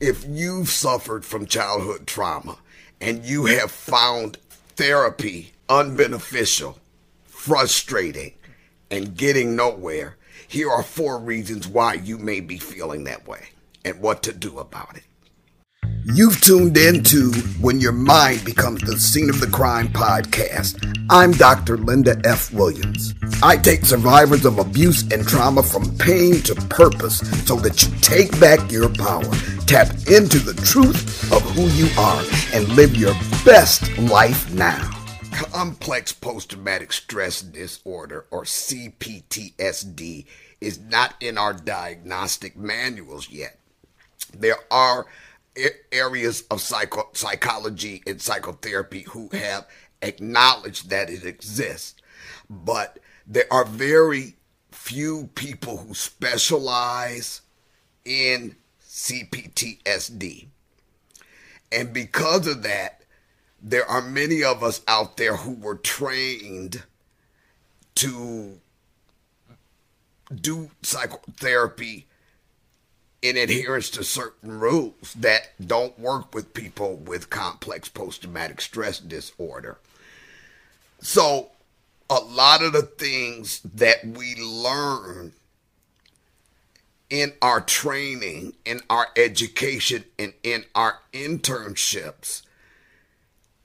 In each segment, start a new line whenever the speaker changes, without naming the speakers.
If you've suffered from childhood trauma and you have found therapy unbeneficial, frustrating, and getting nowhere, here are four reasons why you may be feeling that way and what to do about it. You've tuned in to When Your Mind Becomes the Scene of the Crime podcast. I'm Dr. Linda F. Williams. I take survivors of abuse and trauma from pain to purpose so that you take back your power, tap into the truth of who you are, and live your best life now. Complex post traumatic stress disorder, or CPTSD, is not in our diagnostic manuals yet. There are areas of psycho- psychology and psychotherapy who have acknowledged that it exists, but there are very few people who specialize in CPTSD. And because of that, there are many of us out there who were trained to do psychotherapy in adherence to certain rules that don't work with people with complex post traumatic stress disorder. So, a lot of the things that we learn in our training, in our education, and in our internships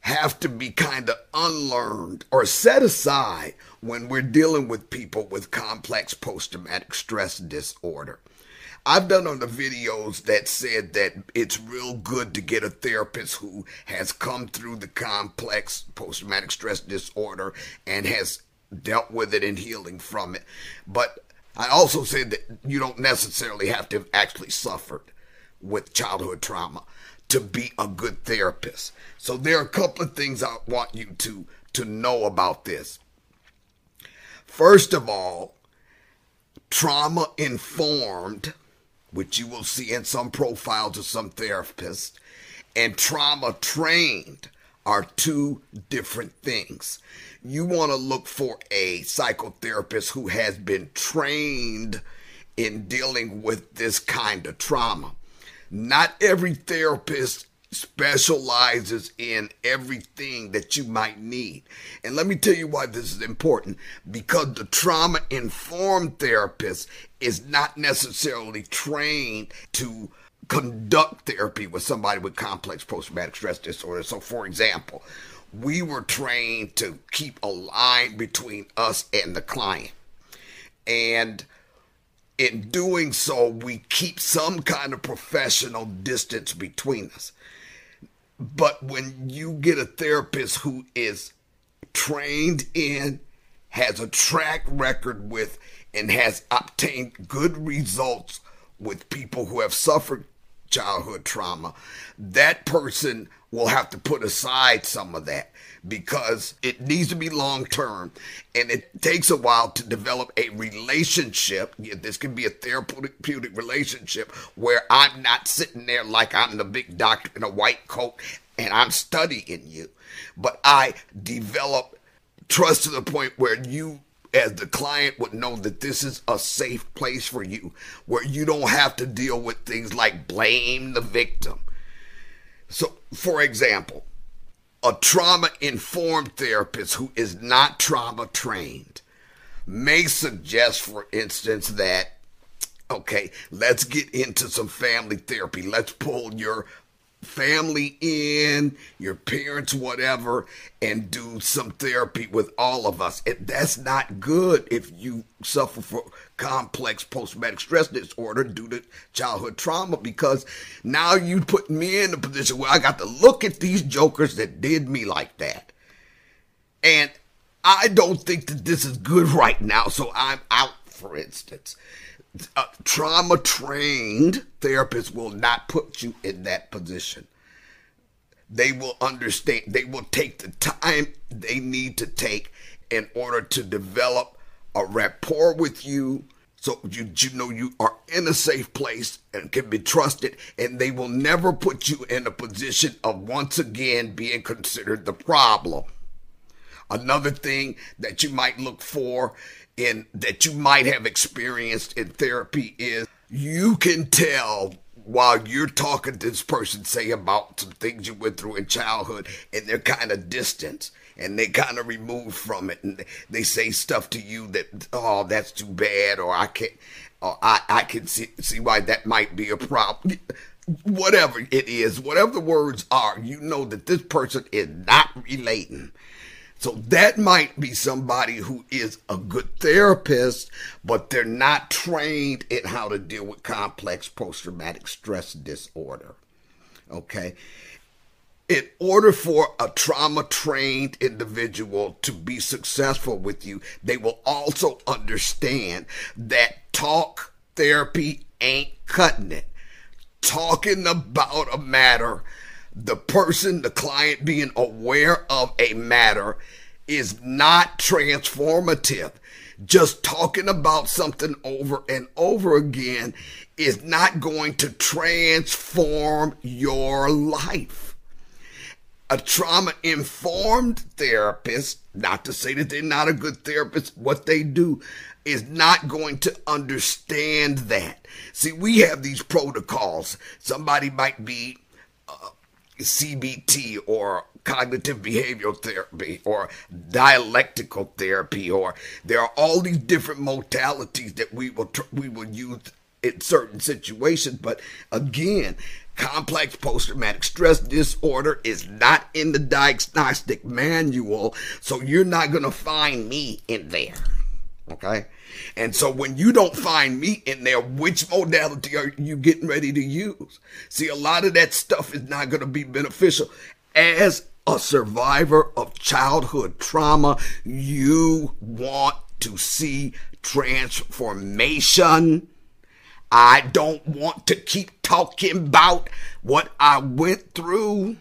have to be kind of unlearned or set aside when we're dealing with people with complex post traumatic stress disorder. I've done on the videos that said that it's real good to get a therapist who has come through the complex post traumatic stress disorder and has dealt with it and healing from it. But I also said that you don't necessarily have to have actually suffered with childhood trauma to be a good therapist. So there are a couple of things I want you to to know about this. First of all, trauma informed which you will see in some profiles of some therapists, and trauma trained are two different things. You want to look for a psychotherapist who has been trained in dealing with this kind of trauma. Not every therapist specializes in everything that you might need. And let me tell you why this is important because the trauma informed therapist is not necessarily trained to conduct therapy with somebody with complex post traumatic stress disorder. So, for example, we were trained to keep a line between us and the client. And in doing so, we keep some kind of professional distance between us. But when you get a therapist who is trained in, has a track record with, and has obtained good results with people who have suffered childhood trauma, that person will have to put aside some of that because it needs to be long term and it takes a while to develop a relationship. This can be a therapeutic relationship where I'm not sitting there like I'm the big doctor in a white coat and I'm studying you, but I develop trust to the point where you as the client would know that this is a safe place for you where you don't have to deal with things like blame the victim. So, for example, a trauma informed therapist who is not trauma trained may suggest, for instance, that, okay, let's get into some family therapy. Let's pull your family in, your parents, whatever, and do some therapy with all of us. It, that's not good if you suffer from complex post-traumatic stress disorder due to childhood trauma because now you put me in a position where I got to look at these jokers that did me like that. And I don't think that this is good right now, so I'm out, for instance a trauma trained therapist will not put you in that position. They will understand, they will take the time they need to take in order to develop a rapport with you so you, you know you are in a safe place and can be trusted and they will never put you in a position of once again being considered the problem another thing that you might look for in that you might have experienced in therapy is you can tell while you're talking to this person, say about some things you went through in childhood, and they're kind of distant and they kind of removed from it, and they say stuff to you that, oh, that's too bad, or I can't, or I, I can see see why that might be a problem. Whatever it is, whatever the words are, you know that this person is not relating. So that might be somebody who is a good therapist, but they're not trained in how to deal with complex post traumatic stress disorder. Okay. In order for a trauma trained individual to be successful with you, they will also understand that talk therapy ain't cutting it. Talking about a matter the person, the client being aware of a matter is not transformative. Just talking about something over and over again is not going to transform your life. A trauma informed therapist, not to say that they're not a good therapist, what they do is not going to understand that. See, we have these protocols. Somebody might be CBT or cognitive behavioral therapy or dialectical therapy or there are all these different modalities that we will tr- we will use in certain situations but again complex post-traumatic stress disorder is not in the diagnostic manual so you're not going to find me in there okay and so when you don't find meat in there, which modality are you getting ready to use? See, a lot of that stuff is not going to be beneficial. As a survivor of childhood trauma, you want to see transformation. I don't want to keep talking about what I went through.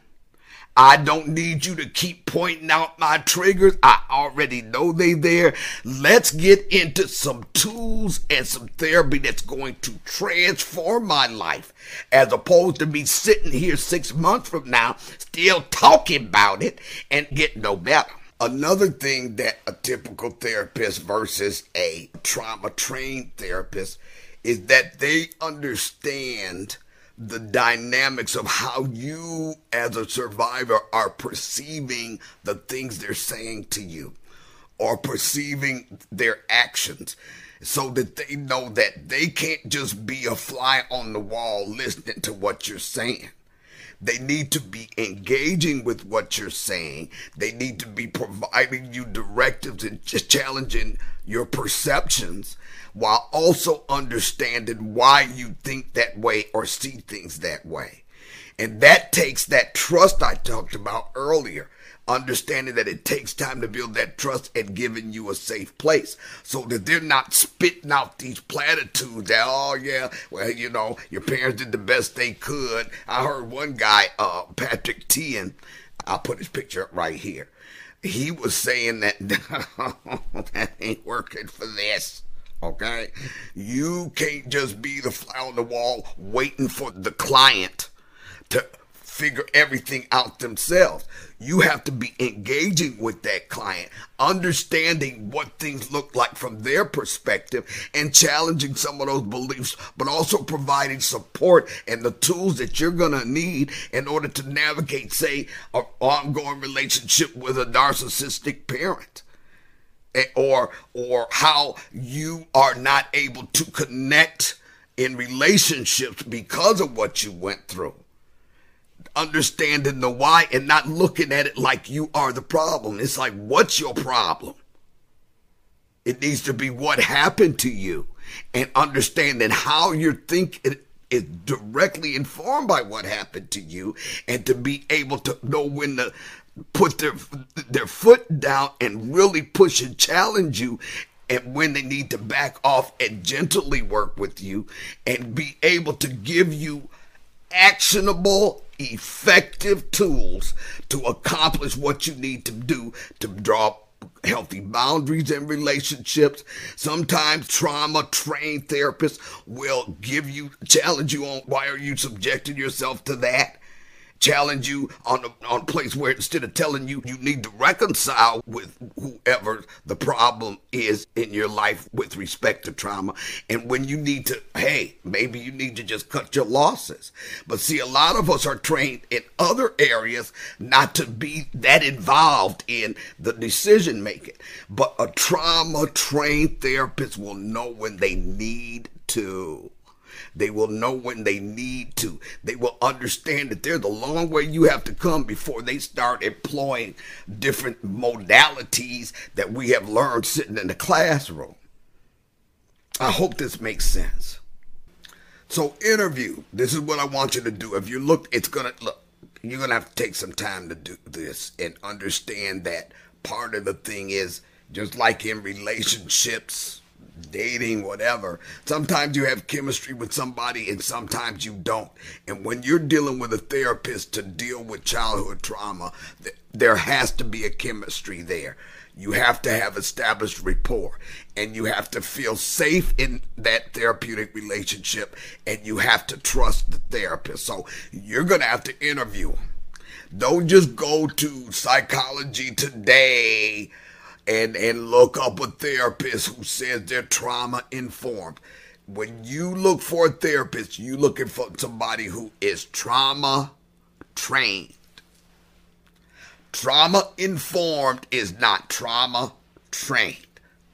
I don't need you to keep pointing out my triggers. I already know they there. Let's get into some tools and some therapy that's going to transform my life as opposed to me sitting here six months from now still talking about it and get no better. Another thing that a typical therapist versus a trauma trained therapist is that they understand the dynamics of how you as a survivor are perceiving the things they're saying to you or perceiving their actions so that they know that they can't just be a fly on the wall listening to what you're saying. They need to be engaging with what you're saying. They need to be providing you directives and just challenging your perceptions while also understanding why you think that way or see things that way. And that takes that trust I talked about earlier. Understanding that it takes time to build that trust and giving you a safe place so that they're not spitting out these platitudes that, oh, yeah, well, you know, your parents did the best they could. I heard one guy, uh, Patrick Teahan, I'll put his picture up right here. He was saying that that ain't working for this. Okay? You can't just be the fly on the wall waiting for the client to figure everything out themselves. You have to be engaging with that client, understanding what things look like from their perspective and challenging some of those beliefs, but also providing support and the tools that you're going to need in order to navigate, say, an ongoing relationship with a narcissistic parent eh, or or how you are not able to connect in relationships because of what you went through understanding the why and not looking at it like you are the problem. It's like what's your problem? It needs to be what happened to you and understanding how you're thinking is directly informed by what happened to you and to be able to know when to put their their foot down and really push and challenge you and when they need to back off and gently work with you and be able to give you actionable effective tools to accomplish what you need to do to draw healthy boundaries in relationships. Sometimes trauma trained therapists will give you, challenge you on why are you subjecting yourself to that? Challenge you on a, on place where instead of telling you you need to reconcile with whoever the problem is in your life with respect to trauma. And when you need to hey maybe you need to just cut your losses. But see a lot of us are trained in other areas not to be that involved in the decision making. But a trauma trained therapist will know when they need to they will know when they need to. They will understand that there's a long way you have to come before they start employing different modalities that we have learned sitting in the classroom. I hope this makes sense. So interview. This is what I want you to do. If you look, it's gonna look. You're gonna have to take some time to do this and understand that part of the thing is just like in relationships dating, whatever. Sometimes you have chemistry with somebody and sometimes you don't. And when you're dealing with a therapist to deal with childhood trauma, there has to be a chemistry there. You have to have established rapport and you have to feel safe in that therapeutic relationship and you have to trust the therapist. So you're going to have to interview. Don't just go to psychology today and and look up a therapist who says they're trauma informed. When you look for a therapist, you looking for somebody who is trauma trained. Trauma informed is not trauma trained.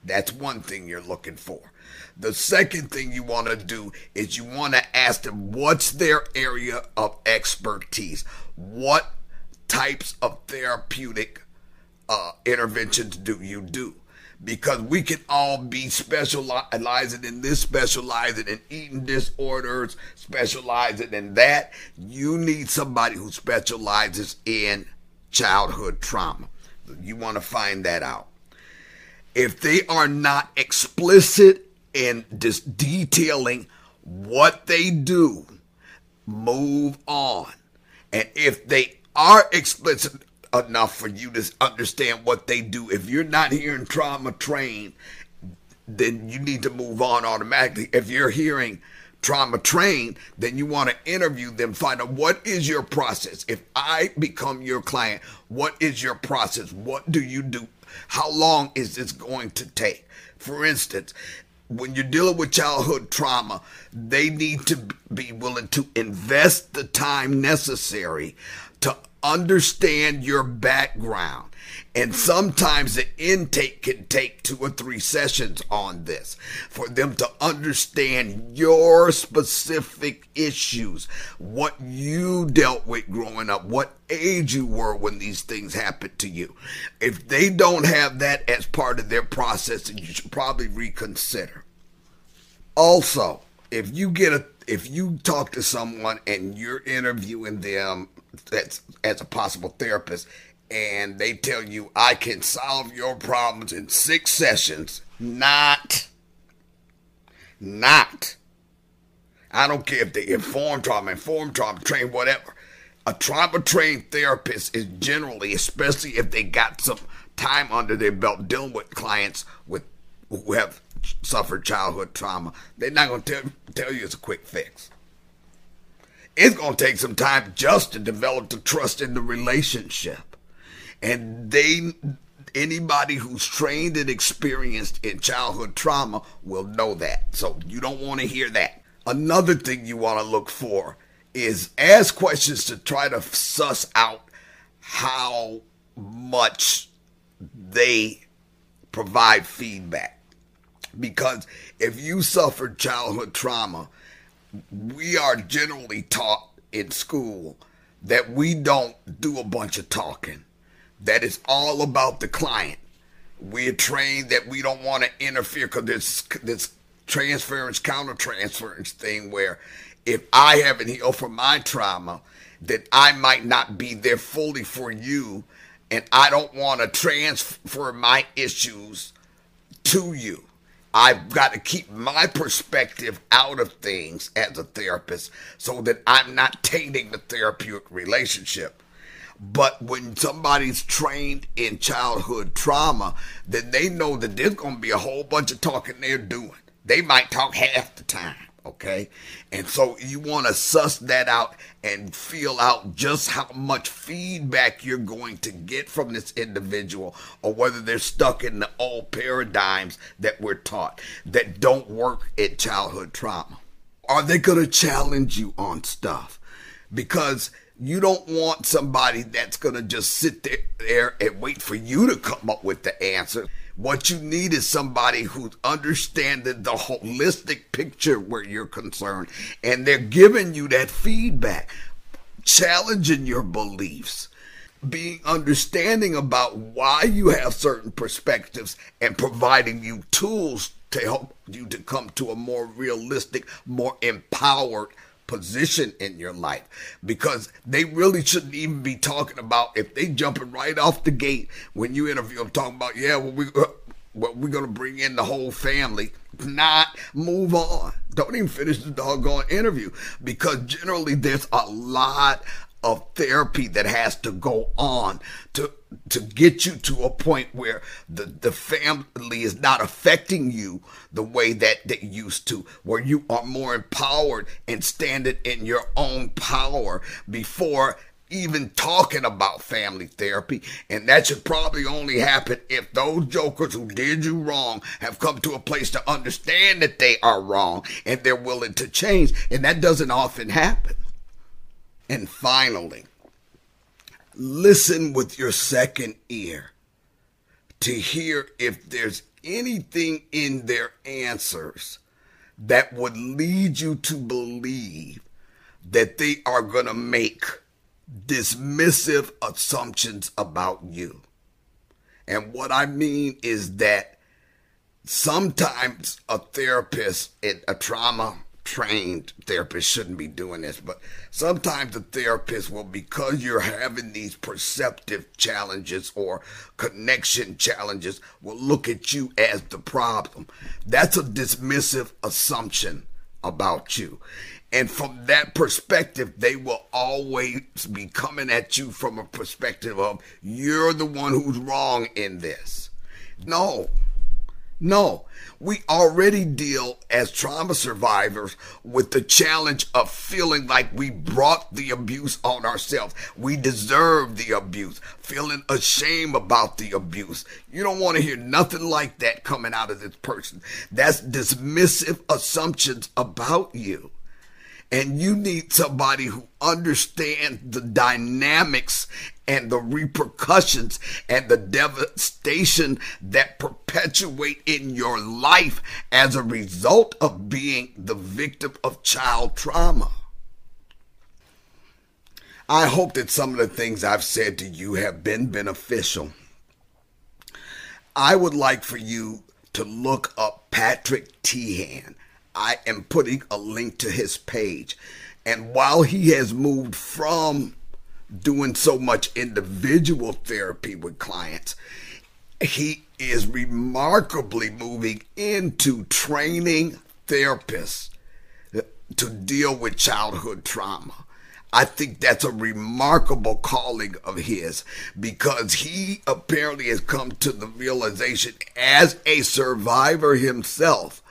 That's one thing you're looking for. The second thing you want to do is you want to ask them what's their area of expertise? What types of therapeutic uh, interventions do you do? Because we can all be specializing in this, specializing in eating disorders, specializing in that. You need somebody who specializes in childhood trauma. You want to find that out. If they are not explicit in detailing what they do, move on. And if they are explicit enough for you to understand what they do. If you're not hearing trauma trained, then you need to move on automatically. If you're hearing trauma trained, then you want to interview them, find out what is your process. If I become your client, what is your process? What do you do? How long is this going to take? For instance, when you're dealing with childhood trauma, they need to be willing to invest the time necessary to understand your background. And sometimes the intake can take two or three sessions on this for them to understand your specific issues, what you dealt with growing up, what age you were when these things happened to you. If they don't have that as part of their process, then you should probably reconsider. Also, if you get a if you talk to someone and you're interviewing them that's as a possible therapist and they tell you I can solve your problems in six sessions, not. Not. I don't care if they inform trauma, informed trauma, train, whatever. A trauma trained therapist is generally, especially if they got some time under their belt dealing with clients with who have suffered childhood trauma, they're not going to tell, tell you it's a quick fix it's going to take some time just to develop the trust in the relationship. And they, anybody who's trained and experienced in childhood trauma will know that. So you don't want to hear that. Another thing you want to look for is ask questions to try to suss out how much they provide feedback. Because if you suffered childhood trauma, we are generally taught in school that we don't do a bunch of talking, that it's all about the client. We're trained that we don't want to interfere because there's this transference, countertransference thing where if I haven't healed from my trauma, that I might not be there fully for you, and I don't want to transfer my issues to you. I've got to keep my perspective out of things as a therapist so that I'm not tainting the therapeutic relationship. But when somebody's trained in childhood trauma, then they know that there's going to be a whole bunch of talking they're doing. They might talk half the time Okay. And so you want to suss that out and feel out just how much feedback you're going to get from this individual or whether they're stuck in the old paradigms that we're taught that don't work at childhood trauma. Are they going to challenge you on stuff? Because you don't want somebody that's going to just sit there, there and wait for you to come up with the answer. What you need is somebody who's understanding the holistic picture where you're concerned. And they're giving you that feedback, challenging your beliefs, being understanding about why you have certain perspectives and providing you tools to help you to come to a more realistic, more empowered position in your life. Because they really shouldn't even be talking about if they jumping right off the gate when you interview them talking about yeah well we uh, well, we're gonna bring in the whole family. Not move on. Don't even finish the doggone interview. Because generally there's a lot of therapy that has to go on to to get you to a point where the, the family is not affecting you the way that they used to, where you are more empowered and standing in your own power before even talking about family therapy. And that should probably only happen if those jokers who did you wrong have come to a place to understand that they are wrong and they're willing to change. And that doesn't often happen. And finally, listen with your second ear to hear if there's anything in their answers that would lead you to believe that they are going to make dismissive assumptions about you. And what I mean is that sometimes a therapist, in a trauma trained therapist shouldn't be doing this, but sometimes the therapist will, because you're having these perceptive challenges or connection challenges, will look at you as the problem. That's a dismissive assumption about you. And from that perspective, they will always be coming at you from a perspective of you're the one who's wrong in this. No, no, we already deal as trauma survivors with the challenge of feeling like we brought the abuse on ourselves. We deserve the abuse, feeling ashamed about the abuse. You don't want to hear nothing like that coming out of this person. That's dismissive assumptions about you. And you need somebody who understands the dynamics and the repercussions and the devastation that perpetuate in your life as a result of being the victim of child trauma. I hope that some of the things I've said to you have been beneficial. I would like for you to look up Patrick Teahan. I am putting a link to his page. And while he has moved from doing so much individual therapy with clients, he is remarkably moving into training therapists to deal with childhood trauma. I think that's a remarkable calling of his because he apparently has come to the realization as a survivor himself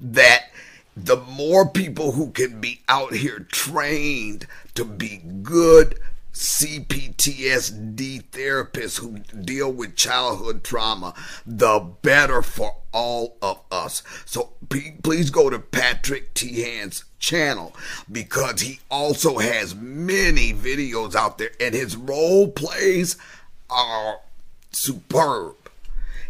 that the more people who can be out here trained to be good CPTSD therapists who deal with childhood trauma, the better for all of us. So please go to Patrick Teahan's channel because he also has many videos out there and his role plays are superb.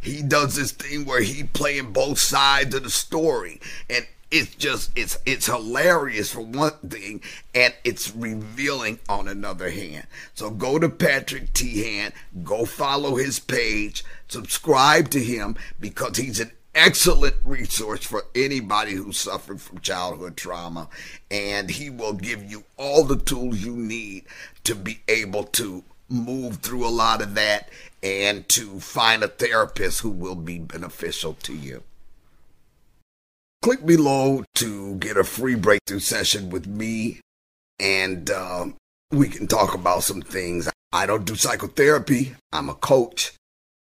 He does this thing where he playing both sides of the story and it's just it's it's hilarious for one thing and it's revealing on another hand. So go to patrick teahan go follow his page subscribe to him because he's an excellent resource for anybody who suffered from childhood trauma and he will give you all the tools you need to be able to move through a lot of that and to find a therapist who will be beneficial to you click below to get a free breakthrough session with me and uh, we can talk about some things. I don't do psychotherapy. I'm a coach.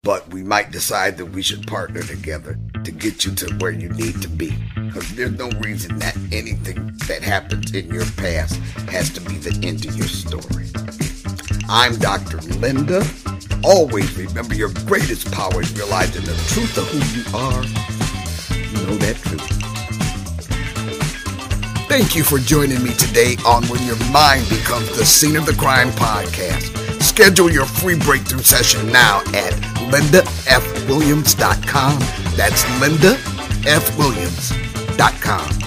but we might decide that we should partner together to get you to where you need to be. Because there's no reason that anything that happens in your past has to be the end of your story. I'm Dr. Linda. Always remember your greatest power is realized in the truth of who you are. You know that truth. Thank you for joining me today on When Your Mind Becomes the Scene of the Crime podcast. Schedule your free breakthrough session now at lindafwilliams.com. That's lindafwilliams.com.